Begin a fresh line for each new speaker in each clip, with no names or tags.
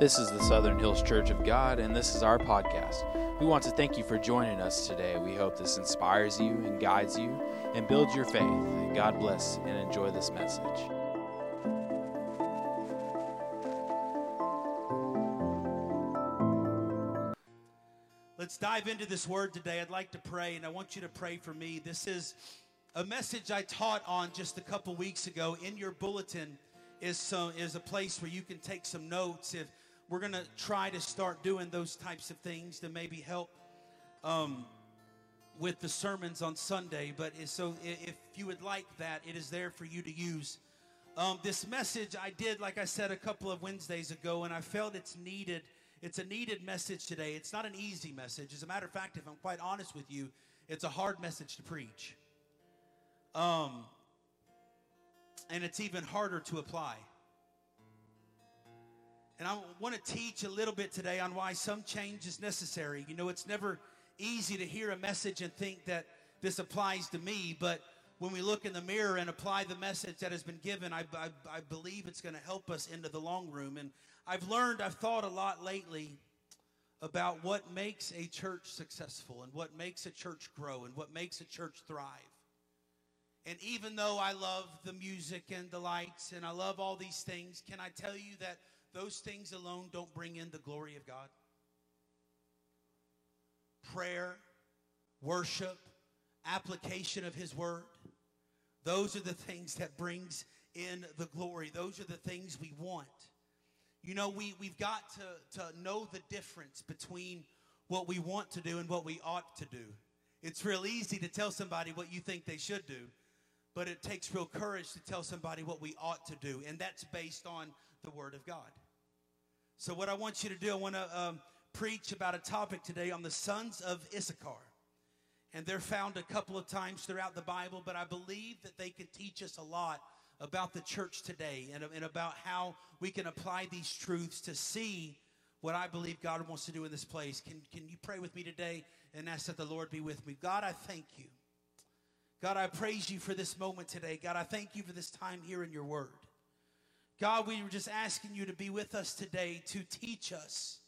This is the Southern Hills Church of God, and this is our podcast. We want to thank you for joining us today. We hope this inspires you and guides you and builds your faith. God bless and enjoy this message.
Let's dive into this word today. I'd like to pray, and I want you to pray for me. This is a message I taught on just a couple weeks ago. In your bulletin is some is a place where you can take some notes. If we're gonna try to start doing those types of things to maybe help um, with the sermons on Sunday. But so if you would like that, it is there for you to use. Um, this message I did, like I said, a couple of Wednesdays ago, and I felt it's needed. It's a needed message today. It's not an easy message. As a matter of fact, if I'm quite honest with you, it's a hard message to preach. Um, and it's even harder to apply. And I want to teach a little bit today on why some change is necessary. You know, it's never easy to hear a message and think that this applies to me, but when we look in the mirror and apply the message that has been given, I, I, I believe it's going to help us into the long room. And I've learned, I've thought a lot lately about what makes a church successful and what makes a church grow and what makes a church thrive. And even though I love the music and the lights and I love all these things, can I tell you that those things alone don't bring in the glory of God? Prayer, worship, application of his word. Those are the things that brings in the glory. Those are the things we want. You know, we, we've got to, to know the difference between what we want to do and what we ought to do. It's real easy to tell somebody what you think they should do, but it takes real courage to tell somebody what we ought to do, and that's based on the Word of God. So, what I want you to do, I want to um, preach about a topic today on the sons of Issachar. And they're found a couple of times throughout the Bible, but I believe that they can teach us a lot about the church today and, and about how we can apply these truths to see what I believe God wants to do in this place. Can, can you pray with me today and ask that the Lord be with me? God, I thank you. God, I praise you for this moment today. God, I thank you for this time here in your word. God, we were just asking you to be with us today to teach us.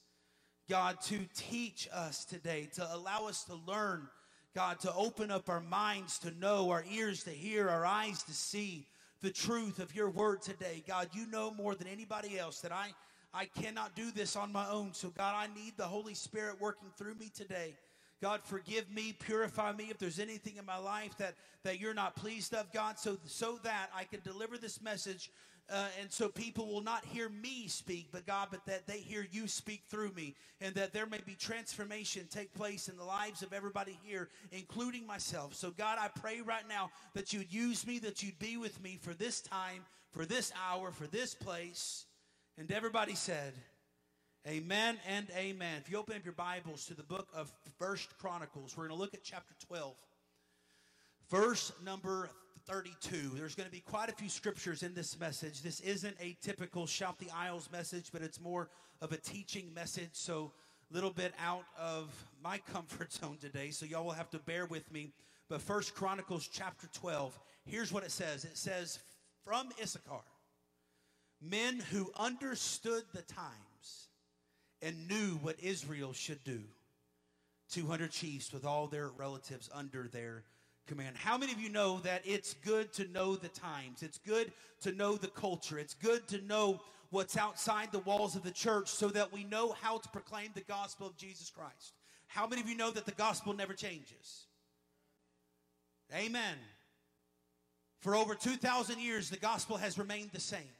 God, to teach us today, to allow us to learn. God, to open up our minds to know, our ears to hear, our eyes to see the truth of your word today. God, you know more than anybody else that I, I cannot do this on my own. So, God, I need the Holy Spirit working through me today. God, forgive me, purify me if there's anything in my life that, that you're not pleased of, God, so, so that I can deliver this message uh, and so people will not hear me speak, but God, but that they hear you speak through me, and that there may be transformation take place in the lives of everybody here, including myself. So, God, I pray right now that you'd use me, that you'd be with me for this time, for this hour, for this place. And everybody said, Amen and amen. If you open up your Bibles to the book of First Chronicles, we're going to look at chapter 12, verse number 32. There's going to be quite a few scriptures in this message. This isn't a typical shout the aisles message, but it's more of a teaching message. So, a little bit out of my comfort zone today. So, y'all will have to bear with me. But First Chronicles chapter 12, here's what it says it says, From Issachar, men who understood the times and knew what Israel should do. 200 chiefs with all their relatives under their command. How many of you know that it's good to know the times? It's good to know the culture. It's good to know what's outside the walls of the church so that we know how to proclaim the gospel of Jesus Christ. How many of you know that the gospel never changes? Amen. For over 2,000 years, the gospel has remained the same.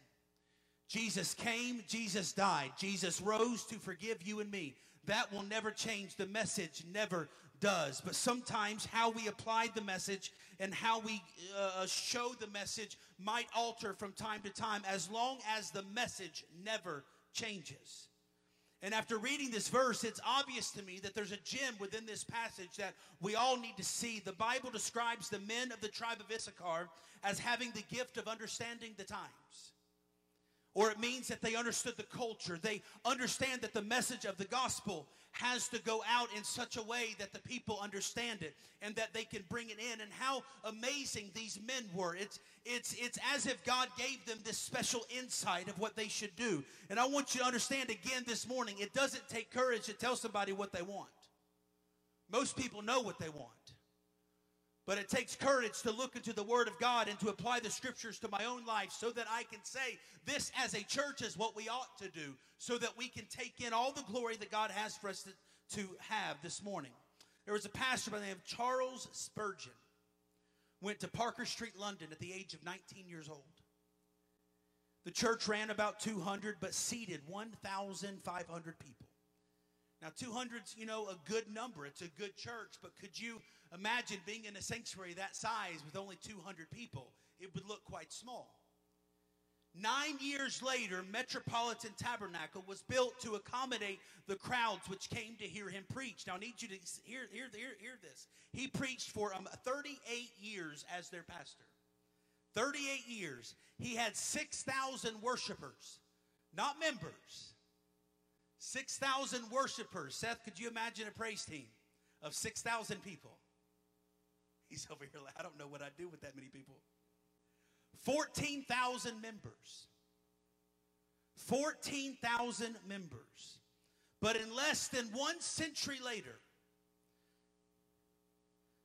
Jesus came, Jesus died, Jesus rose to forgive you and me. That will never change. The message never does. But sometimes how we apply the message and how we uh, show the message might alter from time to time as long as the message never changes. And after reading this verse, it's obvious to me that there's a gem within this passage that we all need to see. The Bible describes the men of the tribe of Issachar as having the gift of understanding the times. or it means that they understood the culture. They understand that the message of the gospel has to go out in such a way that the people understand it and that they can bring it in. And how amazing these men were. It's, it's, it's as if God gave them this special insight of what they should do. And I want you to understand again this morning it doesn't take courage to tell somebody what they want. Most people know what they want. But it takes courage to look into the Word of God and to apply the Scriptures to my own life so that I can say this as a church is what we ought to do so that we can take in all the glory that God has for us to, to have this morning. There was a pastor by the name of Charles Spurgeon. Went to Parker Street, London at the age of 19 years old. The church ran about 200 but seated 1,500 people. Now, 200's, you know, a good number. It's a good church, but could you imagine being in a sanctuary that size with only 200 people? It would look quite small. Nine years later, Metropolitan Tabernacle was built to accommodate the crowds which came to hear him preach. Now, I need you to hear, hear, hear, hear this. He preached for um, 38 years as their pastor. 38 years. He had 6,000 worshipers, not members. 6,000 worshipers. Seth, could you imagine a praise team of 6,000 people? He's over here like, I don't know what I'd do with that many people. 14,000 members. 14,000 members. But in less than one century later,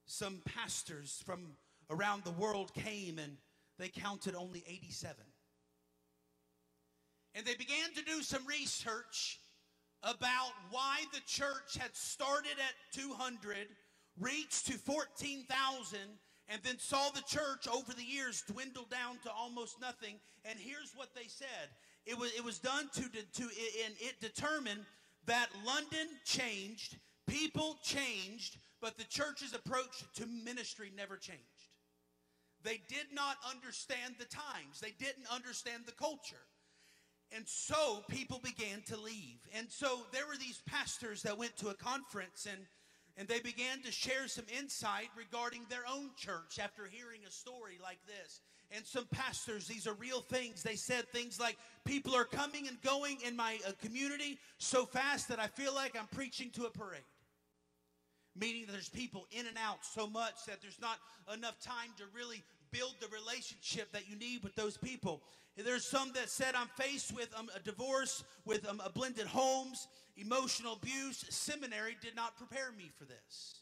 some pastors from around the world came and they counted only 87. And they began to do some research about why the church had started at 200, reached to 14,000, and then saw the church over the years dwindle down to almost nothing. And here's what they said it was, it was done to, to and it determined that London changed, people changed, but the church's approach to ministry never changed. They did not understand the times, they didn't understand the culture. And so people began to leave. And so there were these pastors that went to a conference and and they began to share some insight regarding their own church after hearing a story like this. And some pastors, these are real things. They said things like, People are coming and going in my uh, community so fast that I feel like I'm preaching to a parade. Meaning that there's people in and out so much that there's not enough time to really build the relationship that you need with those people. There's some that said, I'm faced with um, a divorce, with um, a blended homes, emotional abuse. Seminary did not prepare me for this.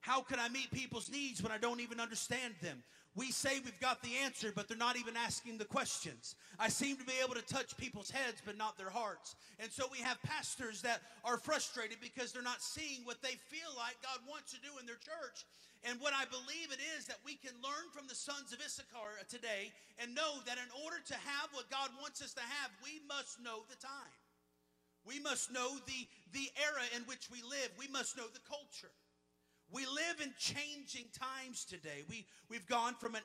How can I meet people's needs when I don't even understand them? We say we've got the answer, but they're not even asking the questions. I seem to be able to touch people's heads, but not their hearts. And so we have pastors that are frustrated because they're not seeing what they feel like God wants to do in their church. And what I believe it is that we can learn from the sons of Issachar today and know that in order to have what God wants us to have, we must know the time. We must know the, the era in which we live. We must know the culture. We live in changing times today. We, we've gone from an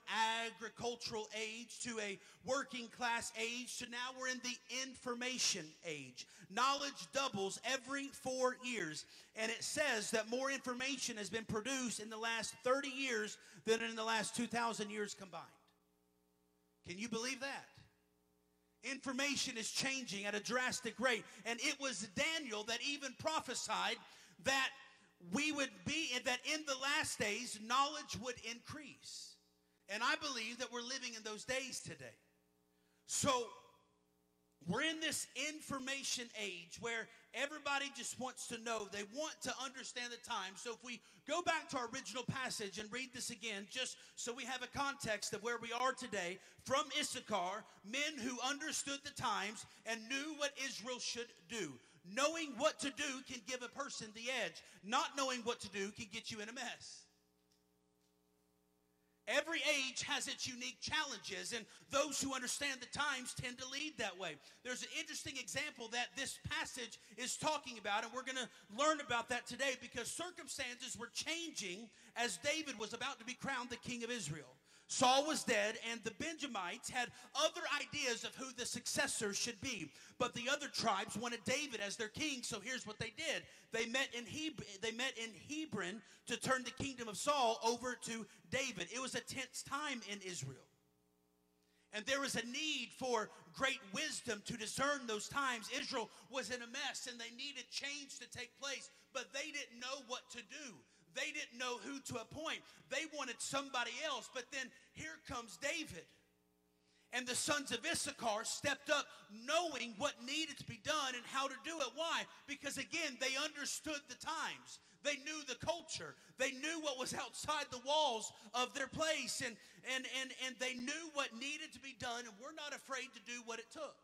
agricultural age to a working class age to now we're in the information age. Knowledge doubles every four years. And it says that more information has been produced in the last 30 years than in the last 2,000 years combined. Can you believe that? Information is changing at a drastic rate. And it was Daniel that even prophesied that we would be that in the last days knowledge would increase. And I believe that we're living in those days today. So we're in this information age where everybody just wants to know. They want to understand the time. So if we go back to our original passage and read this again, just so we have a context of where we are today, from Issachar, men who understood the times and knew what Israel should do. Knowing what to do can give a person the edge. Not knowing what to do can get you in a mess. Every age has its unique challenges, and those who understand the times tend to lead that way. There's an interesting example that this passage is talking about, and we're going to learn about that today because circumstances were changing as David was about to be crowned the king of Israel. Saul was dead, and the Benjamites had other ideas of who the successor should be. But the other tribes wanted David as their king, so here's what they did. They met in Heb- they met in Hebron to turn the kingdom of Saul over to David. It was a tense time in Israel. And there was a need for great wisdom to discern those times. Israel was in a mess and they needed change to take place, but they didn't know what to do. They didn't know who to appoint. They wanted somebody else. But then here comes David. And the sons of Issachar stepped up knowing what needed to be done and how to do it. Why? Because again, they understood the times. They knew the culture. They knew what was outside the walls of their place. And, and, and, and they knew what needed to be done. And we're not afraid to do what it took.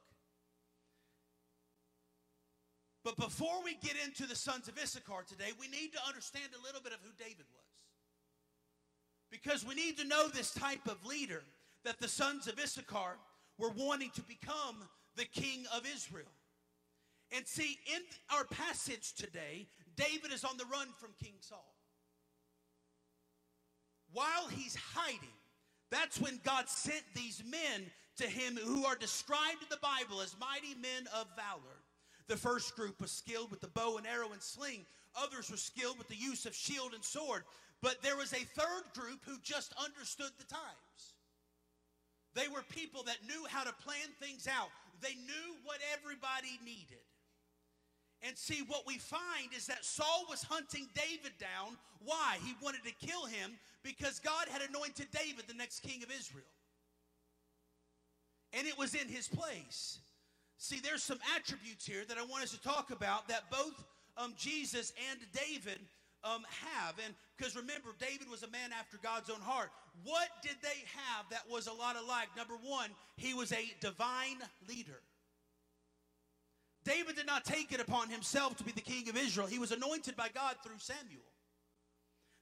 But before we get into the sons of Issachar today, we need to understand a little bit of who David was. Because we need to know this type of leader that the sons of Issachar were wanting to become the king of Israel. And see, in our passage today, David is on the run from King Saul. While he's hiding, that's when God sent these men to him who are described in the Bible as mighty men of valor. The first group was skilled with the bow and arrow and sling. Others were skilled with the use of shield and sword. But there was a third group who just understood the times. They were people that knew how to plan things out. They knew what everybody needed. And see, what we find is that Saul was hunting David down. Why? He wanted to kill him because God had anointed David the next king of Israel. And it was in his place. See, there's some attributes here that I want us to talk about that both um, Jesus and David um, have. And because remember, David was a man after God's own heart. What did they have that was a lot alike? Number one, he was a divine leader. David did not take it upon himself to be the king of Israel. He was anointed by God through Samuel.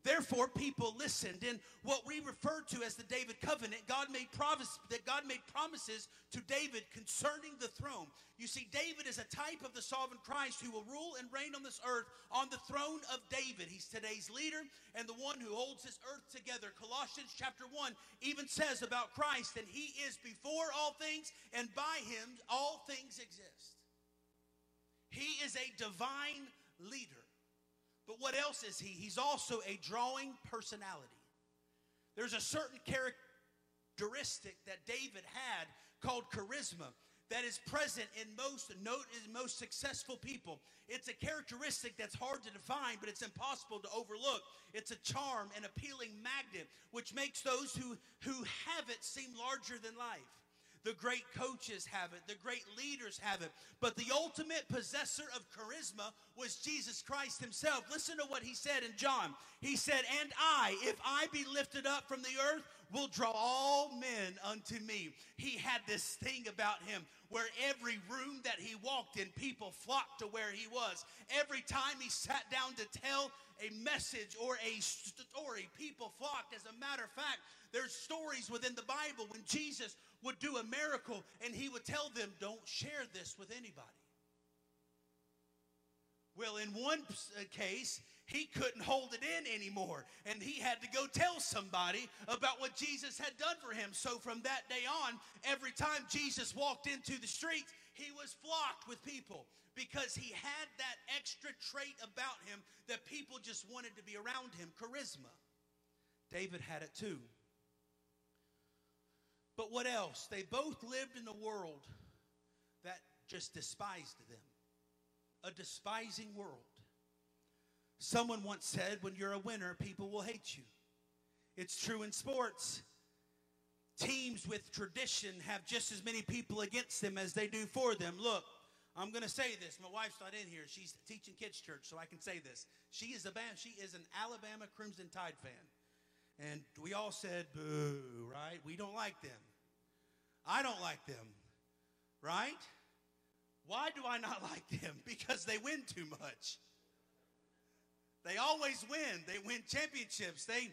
Therefore, people listened. In what we refer to as the David covenant, God made promise that God made promises to David concerning the throne. You see, David is a type of the sovereign Christ who will rule and reign on this earth on the throne of David. He's today's leader and the one who holds this earth together. Colossians chapter 1 even says about Christ, and he is before all things, and by him all things exist. He is a divine leader. But what else is he? He's also a drawing personality. There's a certain characteristic that David had called charisma that is present in most note in most successful people. It's a characteristic that's hard to define, but it's impossible to overlook. It's a charm, an appealing magnet, which makes those who, who have it seem larger than life. The great coaches have it, the great leaders have it. But the ultimate possessor of charisma was Jesus Christ himself. Listen to what he said in John. He said, And I, if I be lifted up from the earth, will draw all men unto me. He had this thing about him where every room that he walked in, people flocked to where he was. Every time he sat down to tell a message or a story, people flocked. As a matter of fact, there's stories within the Bible when Jesus would do a miracle and he would tell them, Don't share this with anybody. Well, in one uh, case, he couldn't hold it in anymore. And he had to go tell somebody about what Jesus had done for him. So from that day on, every time Jesus walked into the streets, he was flocked with people because he had that extra trait about him that people just wanted to be around him charisma. David had it too. But what else? They both lived in a world that just despised them, a despising world. Someone once said, when you're a winner, people will hate you. It's true in sports. Teams with tradition have just as many people against them as they do for them. Look, I'm going to say this. My wife's not in here. She's teaching kids church, so I can say this. She is a band. She is an Alabama Crimson Tide fan. And we all said, boo, right? We don't like them. I don't like them, right? Why do I not like them? Because they win too much. They always win. They win championships. They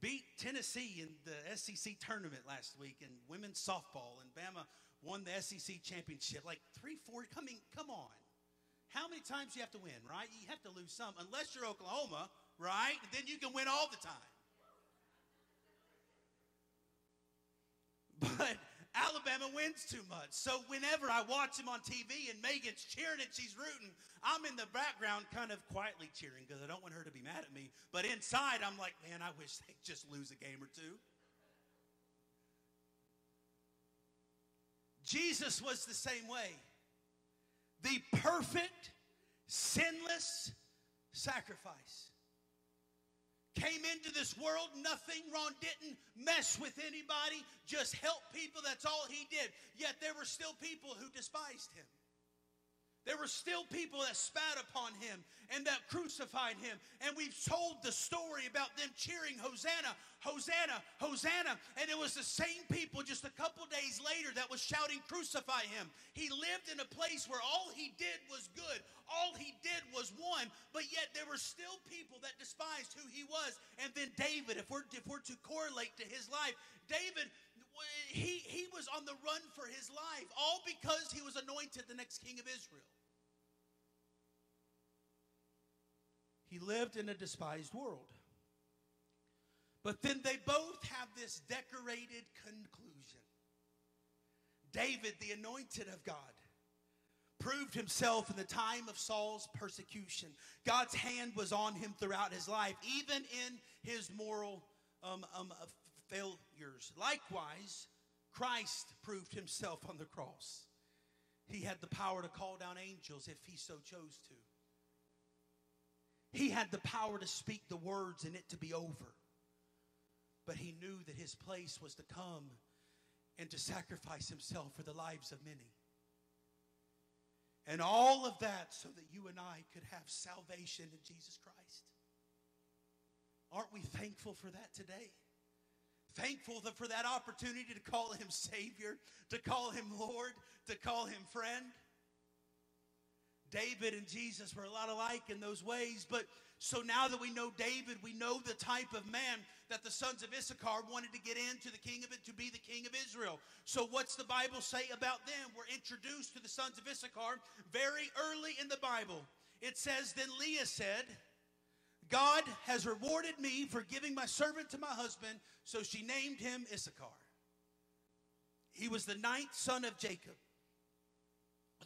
beat Tennessee in the SEC tournament last week in women's softball, and Bama won the SEC championship. Like three, four, coming, come on. How many times you have to win, right? You have to lose some, unless you're Oklahoma, right? Then you can win all the time. But Alabama wins too much. So whenever I watch them on TV and Megan's cheering and she's rooting, I'm in the background kind of quietly cheering because I don't want her to be mad at me. But inside, I'm like, man, I wish they'd just lose a game or two. Jesus was the same way. The perfect, sinless sacrifice. Came into this world, nothing wrong, didn't mess with anybody, just help people. That's all he did. Yet there were still people who despised him. There were still people that spat upon him and that crucified him. And we've told the story about them cheering, Hosanna, Hosanna, Hosanna. And it was the same people just a couple days later that was shouting, Crucify him. He lived in a place where all he did was good, all he did was one, but yet there were still people that despised who he was. And then David, if we're, if we're to correlate to his life, David he, he was on the run for his life, all because he was anointed the next king of Israel. He lived in a despised world. But then they both have this decorated conclusion. David, the anointed of God, proved himself in the time of Saul's persecution. God's hand was on him throughout his life, even in his moral um, um, failures. Likewise, Christ proved himself on the cross. He had the power to call down angels if he so chose to. He had the power to speak the words and it to be over. But he knew that his place was to come and to sacrifice himself for the lives of many. And all of that so that you and I could have salvation in Jesus Christ. Aren't we thankful for that today? Thankful for that opportunity to call him Savior, to call him Lord, to call him friend. David and Jesus were a lot alike in those ways, but so now that we know David, we know the type of man that the sons of Issachar wanted to get into the king of it to be the king of Israel. So what's the Bible say about them? We're introduced to the sons of Issachar very early in the Bible. It says, Then Leah said, God has rewarded me for giving my servant to my husband, so she named him Issachar. He was the ninth son of Jacob.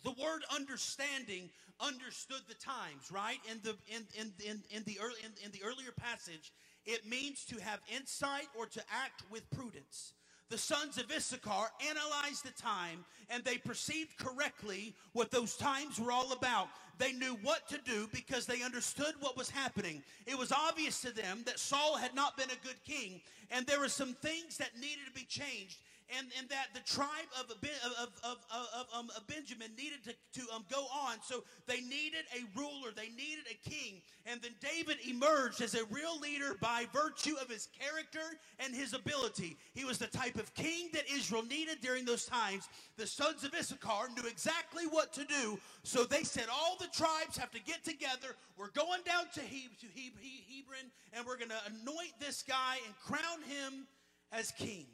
The word understanding understood the times, right? In the in in in, in the early in, in the earlier passage, it means to have insight or to act with prudence. The sons of Issachar analyzed the time and they perceived correctly what those times were all about. They knew what to do because they understood what was happening. It was obvious to them that Saul had not been a good king and there were some things that needed to be changed and, and that the tribe of, of, of, of, um, Benjamin needed to, to um, go on. So they needed a ruler, they needed a king. And then David emerged as a real leader by virtue of his character and his ability. He was the type of king that Israel needed during those times. The sons of Issachar knew exactly what to do. So they said, All the tribes have to get together. We're going down to, he- to he- he- Hebron and we're going to anoint this guy and crown him as king.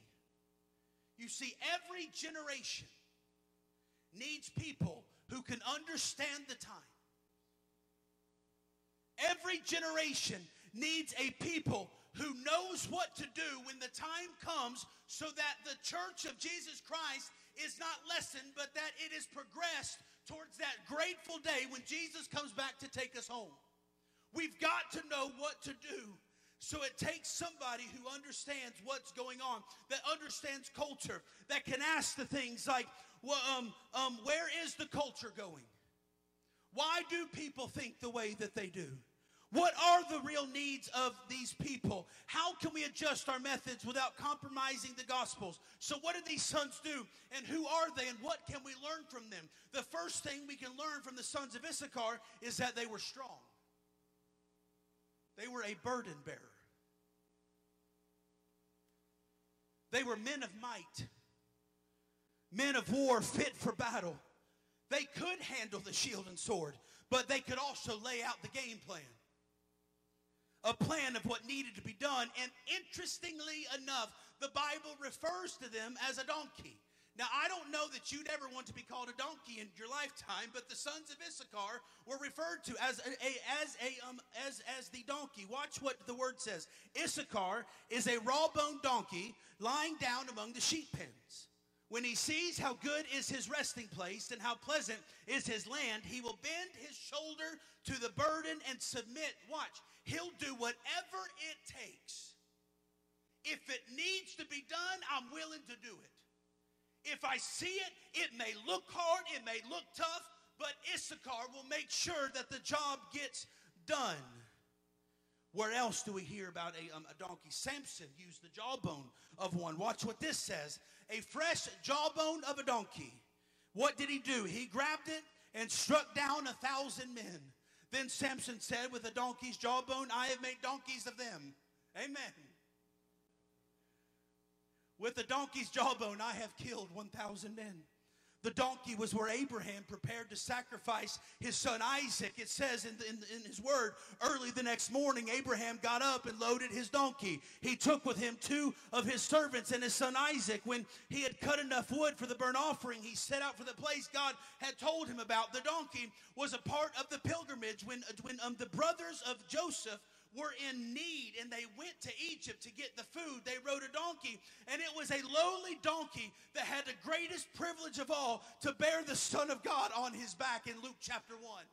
You see, every generation needs people who can understand the time. Every generation needs a people who knows what to do when the time comes so that the church of Jesus Christ is not lessened, but that it is progressed towards that grateful day when Jesus comes back to take us home. We've got to know what to do so it takes somebody who understands what's going on, that understands culture, that can ask the things like, well, um, um, where is the culture going? Why do people think the way that they do? What are the real needs of these people? How can we adjust our methods without compromising the gospels? So, what did these sons do? And who are they? And what can we learn from them? The first thing we can learn from the sons of Issachar is that they were strong. They were a burden bearer. They were men of might, men of war fit for battle. They could handle the shield and sword, but they could also lay out the game plan a plan of what needed to be done. And interestingly enough, the Bible refers to them as a donkey. Now, I don't know that you'd ever want to be called a donkey in your lifetime, but the sons of Issachar were referred to as a, a as a um, as as the donkey. Watch what the word says. Issachar is a raw-boned donkey lying down among the sheep pens. When he sees how good is his resting place and how pleasant is his land, he will bend his shoulder to the burden and submit. Watch, he'll do whatever it takes. If it needs to be done, I'm willing to do it. If I see it, it may look hard, it may look tough, but Issachar will make sure that the job gets done. Where else do we hear about a, um, a donkey? Samson used the jawbone of one. Watch what this says a fresh jawbone of a donkey. What did he do? He grabbed it and struck down a thousand men. Then Samson said, With a donkey's jawbone, I have made donkeys of them. Amen. With a donkey's jawbone, I have killed 1,000 men. The donkey was where Abraham prepared to sacrifice his son Isaac. It says in, in, in, his word, early the next morning, Abraham got up and loaded his donkey. He took with him two of his servants and his son Isaac. When he had cut enough wood for the burnt offering, he set out for the place God had told him about. The donkey was a part of the pilgrimage when, when um, the brothers of Joseph were in need and they went to Egypt to get the food, they rode a donkey. And it was a lowly donkey that had the greatest privilege of all to bear the Son of God on his back in Luke chapter 1.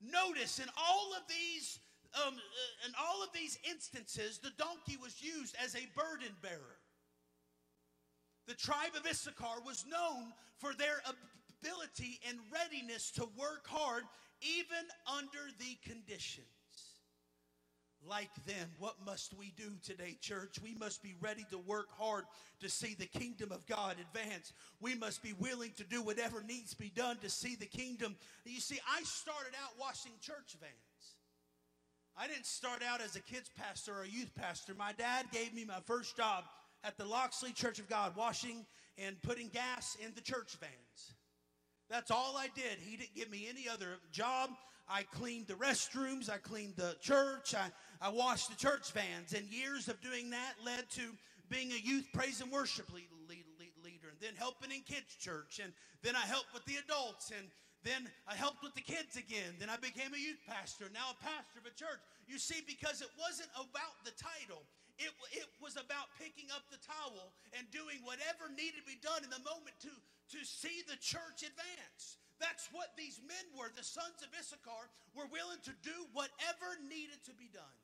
Notice in all of these um, uh, in all of these instances, the donkey was used as a burden bearer. The tribe of Issachar was known for their ability and readiness to work hard even under the conditions like them. What must we do today, church? We must be ready to work hard to see the kingdom of God advance. We must be willing to do whatever needs to be done to see the kingdom. You see, I started out washing church vans. I didn't start out as a kids pastor or a youth pastor. My dad gave me my first job at the Loxley Church of God, washing and putting gas in the church vans. That's all I did. He didn't give me any other job. I cleaned the restrooms, I cleaned the church, I, I washed the church vans. And years of doing that led to being a youth praise and worship lead, lead, lead, leader, and then helping in kids' church. And then I helped with the adults. And then I helped with the kids again. Then I became a youth pastor, now a pastor of a church. You see, because it wasn't about the title, it, it was about picking up the towel and doing whatever needed to be done in the moment to, to see the church advance. That's what these men were. The sons of Issachar were willing to do whatever needed to be done.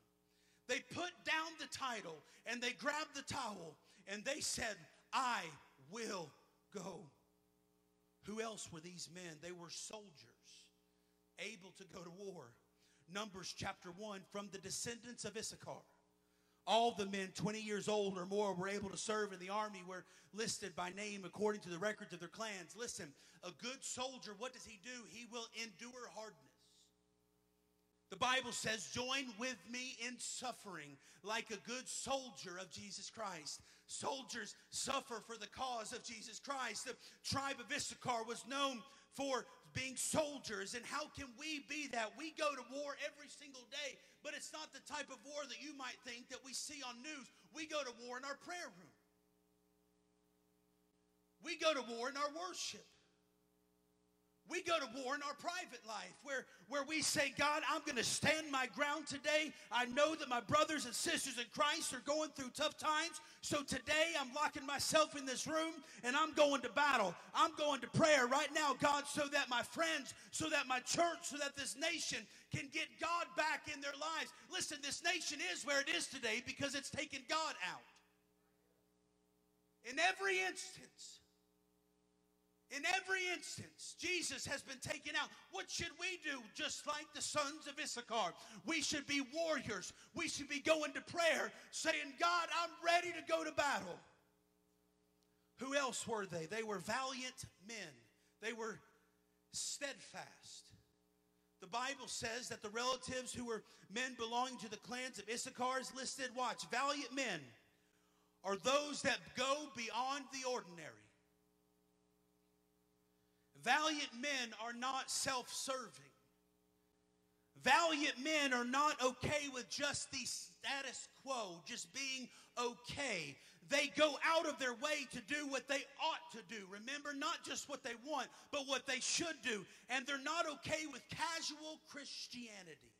They put down the title and they grabbed the towel and they said, I will go. Who else were these men? They were soldiers able to go to war. Numbers chapter 1 from the descendants of Issachar. All the men 20 years old or more were able to serve in the army were listed by name according to the records of their clans. Listen, a good soldier, what does he do? He will endure hardness. The Bible says, join with me in suffering like a good soldier of Jesus Christ. Soldiers suffer for the cause of Jesus Christ. The tribe of Issachar was known for being soldiers. And how can we be that? We go to war every single day, but it's not the type of war that you might think that we see on news. We go to war in our prayer room, we go to war in our worship. We go to war in our private life where, where we say, God, I'm going to stand my ground today. I know that my brothers and sisters in Christ are going through tough times. So today I'm locking myself in this room and I'm going to battle. I'm going to prayer right now, God, so that my friends, so that my church, so that this nation can get God back in their lives. Listen, this nation is where it is today because it's taken God out. In every instance, in every instance, Jesus has been taken out. What should we do? Just like the sons of Issachar, we should be warriors. We should be going to prayer, saying, God, I'm ready to go to battle. Who else were they? They were valiant men, they were steadfast. The Bible says that the relatives who were men belonging to the clans of Issachar is listed. Watch, valiant men are those that go beyond the ordinary. Valiant men are not self serving. Valiant men are not okay with just the status quo, just being okay. They go out of their way to do what they ought to do. Remember, not just what they want, but what they should do. And they're not okay with casual Christianity.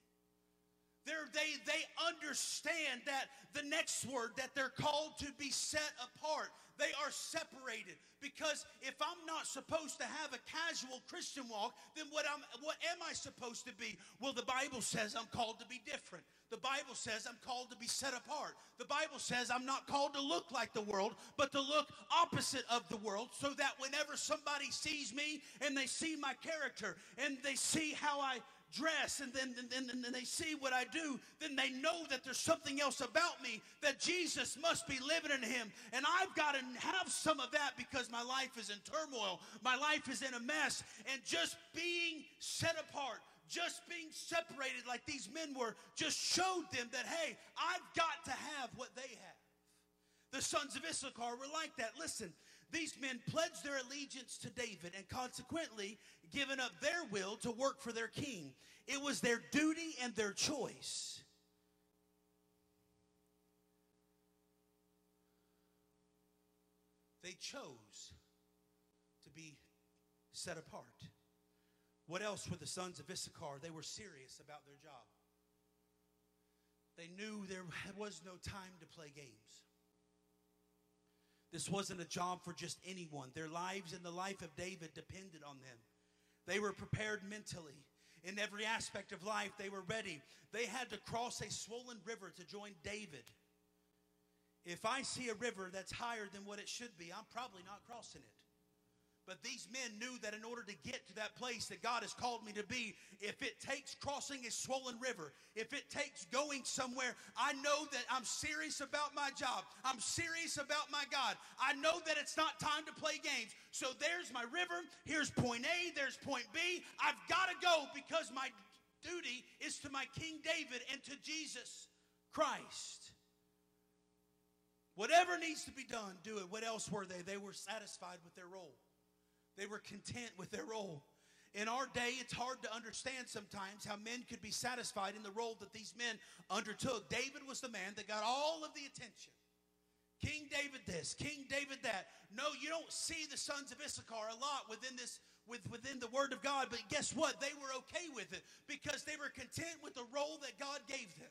They're, they, they understand that the next word that they're called to be set apart. They are separated because if I'm not supposed to have a casual Christian walk, then what, I'm, what am I supposed to be? Well, the Bible says I'm called to be different. The Bible says I'm called to be set apart. The Bible says I'm not called to look like the world, but to look opposite of the world so that whenever somebody sees me and they see my character and they see how I dress and then, then, then they see what I do, then they know that there's something else about me that Jesus must be living in him. And I've got to have some of that because my life is in turmoil, my life is in a mess. And just being set apart, just being separated like these men were, just showed them that, hey, I've got to have what they have. The sons of Issachar were like that. Listen, these men pledged their allegiance to David and consequently given up their will to work for their king. It was their duty and their choice. They chose to be set apart. What else were the sons of Issachar? They were serious about their job. They knew there was no time to play games. This wasn't a job for just anyone. Their lives and the life of David depended on them. They were prepared mentally. In every aspect of life, they were ready. They had to cross a swollen river to join David. If I see a river that's higher than what it should be, I'm probably not crossing it. But these men knew that in order to get to that place that God has called me to be, if it takes crossing a swollen river, if it takes going somewhere, I know that I'm serious about my job. I'm serious about my God. I know that it's not time to play games. So there's my river. Here's point A. There's point B. I've got to go because my duty is to my King David and to Jesus Christ. Whatever needs to be done, do it. What else were they? They were satisfied with their role. They were content with their role. In our day, it's hard to understand sometimes how men could be satisfied in the role that these men undertook. David was the man that got all of the attention. King David this, King David that. No, you don't see the sons of Issachar a lot within this with, within the word of God, but guess what? They were okay with it because they were content with the role that God gave them.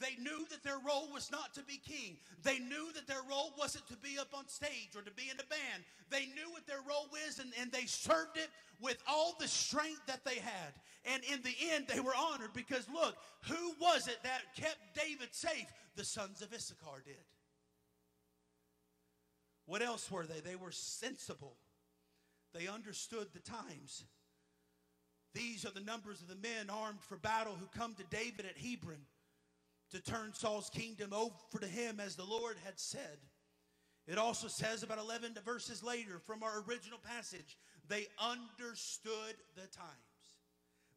They knew that their role was not to be king. They knew that their role wasn't to be up on stage or to be in a band. They knew what their role was and, and they served it with all the strength that they had. And in the end, they were honored because look, who was it that kept David safe? The sons of Issachar did. What else were they? They were sensible. They understood the times. These are the numbers of the men armed for battle who come to David at Hebron to turn Saul's kingdom over to him as the Lord had said. It also says about 11 verses later from our original passage, they understood the times.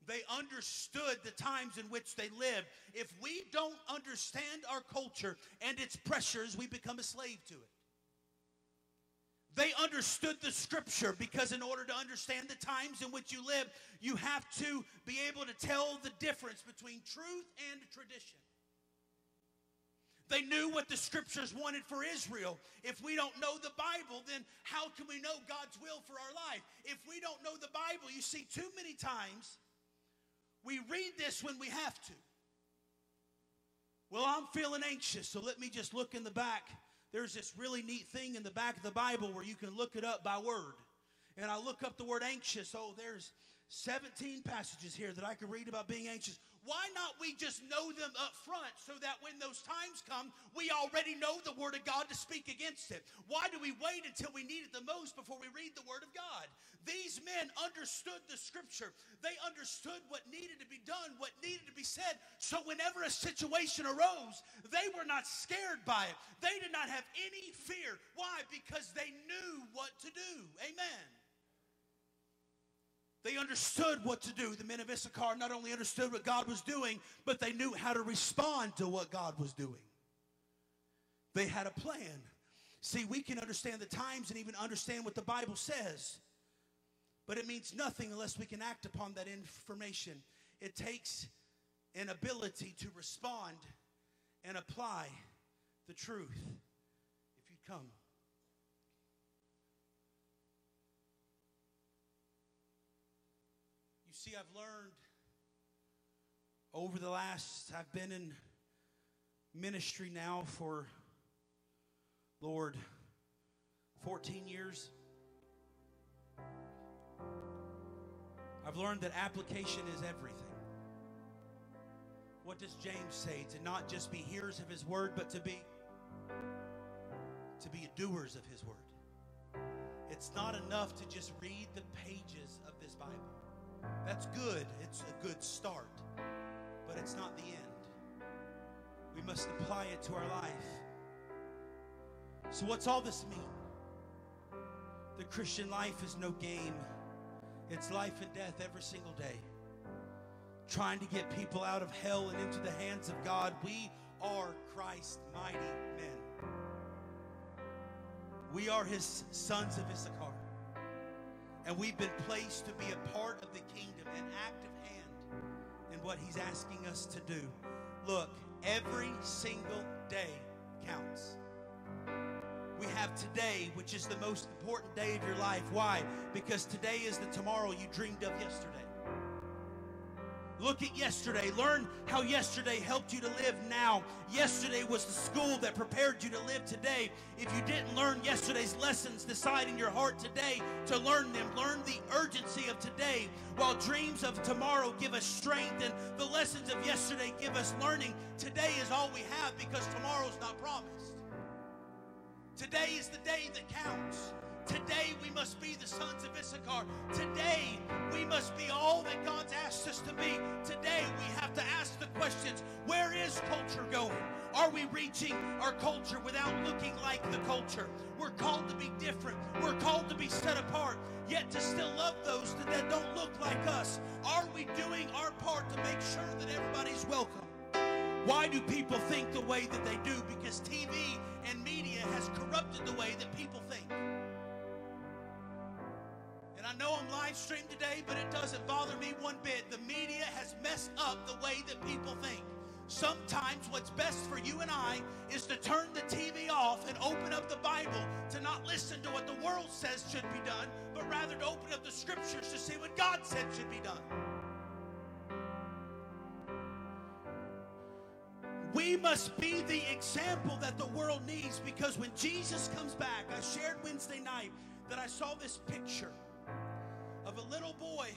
They understood the times in which they lived. If we don't understand our culture and its pressures, we become a slave to it. They understood the scripture because, in order to understand the times in which you live, you have to be able to tell the difference between truth and tradition. They knew what the scriptures wanted for Israel. If we don't know the Bible, then how can we know God's will for our life? If we don't know the Bible, you see, too many times we read this when we have to. Well, I'm feeling anxious, so let me just look in the back. There's this really neat thing in the back of the Bible where you can look it up by word. And I look up the word anxious. Oh, there's 17 passages here that I can read about being anxious. Why not we just know them up front so that when those times come, we already know the Word of God to speak against it? Why do we wait until we need it the most before we read the Word of God? These men understood the Scripture. They understood what needed to be done, what needed to be said. So whenever a situation arose, they were not scared by it. They did not have any fear. Why? Because they knew what to do. Amen. They understood what to do. The men of Issachar not only understood what God was doing, but they knew how to respond to what God was doing. They had a plan. See, we can understand the times and even understand what the Bible says, but it means nothing unless we can act upon that information. It takes an ability to respond and apply the truth. If you'd come. See, I've learned over the last, I've been in ministry now for, Lord, 14 years. I've learned that application is everything. What does James say? To not just be hearers of his word, but to be to be doers of his word. It's not enough to just read the pages of this Bible. That's good. It's a good start. But it's not the end. We must apply it to our life. So what's all this mean? The Christian life is no game. It's life and death every single day trying to get people out of hell and into the hands of God. We are Christ's mighty men. We are his sons of Issachar. And we've been placed to be a part of the kingdom, an active hand in what he's asking us to do. Look, every single day counts. We have today, which is the most important day of your life. Why? Because today is the tomorrow you dreamed of yesterday. Look at yesterday. Learn how yesterday helped you to live now. Yesterday was the school that prepared you to live today. If you didn't learn yesterday's lessons, decide in your heart today to learn them. Learn the urgency of today. While dreams of tomorrow give us strength and the lessons of yesterday give us learning, today is all we have because tomorrow's not promised. Today is the day that counts. Today we must be the sons of Issachar. Today we must be all that God's asked us to be. Today we have to ask the questions where is culture going? Are we reaching our culture without looking like the culture? We're called to be different. We're called to be set apart, yet to still love those that don't look like us. Are we doing our part to make sure that everybody's welcome? Why do people think the way that they do? Because TV and media has corrupted the way that people think. And I know I'm live streamed today, but it doesn't bother me one bit. The media has messed up the way that people think. Sometimes what's best for you and I is to turn the TV off and open up the Bible to not listen to what the world says should be done, but rather to open up the scriptures to see what God said should be done. We must be the example that the world needs because when Jesus comes back, I shared Wednesday night that I saw this picture of a little boy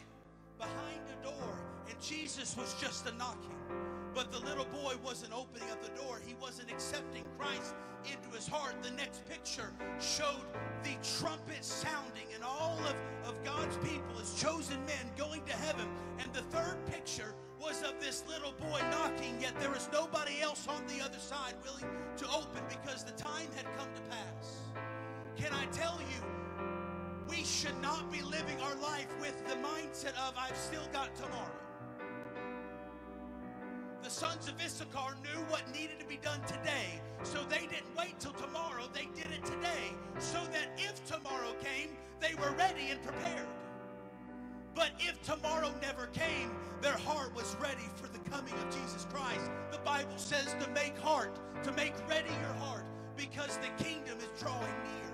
behind a door, and Jesus was just a knocking. But the little boy wasn't opening up the door. He wasn't accepting Christ into his heart. The next picture showed the trumpet sounding and all of, of God's people as chosen men going to heaven. And the third picture was of this little boy knocking, yet there was nobody else on the other side willing to open because the time had come to pass. Can I tell you, we should not be living our life with the mindset of, I've still got tomorrow. The sons of Issachar knew what needed to be done today, so they didn't wait till tomorrow. They did it today, so that if tomorrow came, they were ready and prepared. But if tomorrow never came, their heart was ready for the coming of Jesus Christ. The Bible says to make heart, to make ready your heart, because the kingdom is drawing near.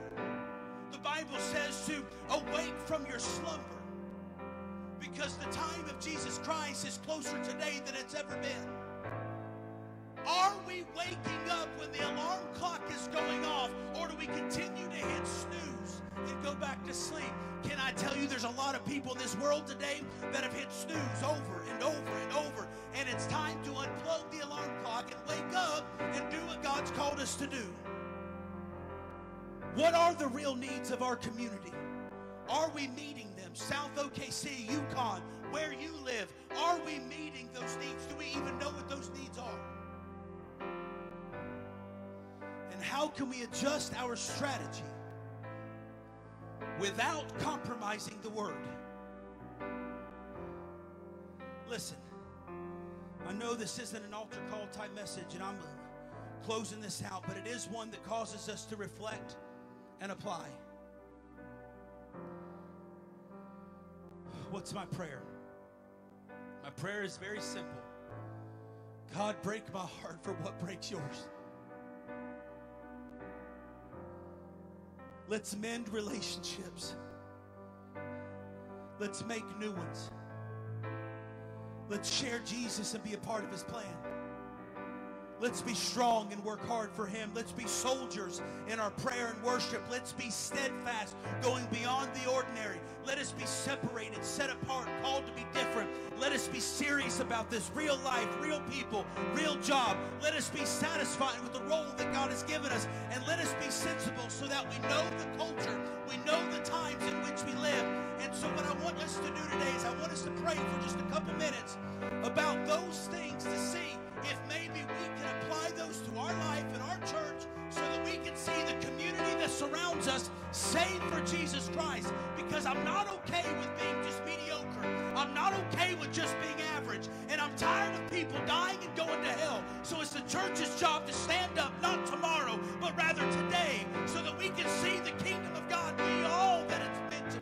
Bible says to awake from your slumber because the time of Jesus Christ is closer today than it's ever been. Are we waking up when the alarm clock is going off, or do we continue to hit snooze and go back to sleep? Can I tell you there's a lot of people in this world today that have hit snooze over and over and over, and it's time to unplug the alarm clock and wake up and do what God's called us to do. What are the real needs of our community? Are we meeting them? South OKC, Yukon, where you live, are we meeting those needs? Do we even know what those needs are? And how can we adjust our strategy without compromising the word? Listen, I know this isn't an altar call type message, and I'm closing this out, but it is one that causes us to reflect and apply. What's my prayer? My prayer is very simple God, break my heart for what breaks yours. Let's mend relationships. Let's make new ones. Let's share Jesus and be a part of his plan. Let's be strong and work hard for Him. Let's be soldiers in our prayer and worship. Let's be steadfast, going beyond the ordinary. Let's be separated, set apart, called to be different. Let us be serious about this real life, real people, real job. Let us be satisfied with the role that God has given us. And let us be sensible so that we know the culture, we know the times in which we live. And so, what I want us to do today is I want us to pray for just a couple minutes about those things to see if maybe we can apply those to our life and our church so that we can see the community that surrounds us saved for Jesus Christ. Because I'm not okay with being just mediocre. I'm not okay with just being average. And I'm tired of people dying and going to hell. So it's the church's job to stand up, not tomorrow, but rather today, so that we can see the kingdom of God be all that it's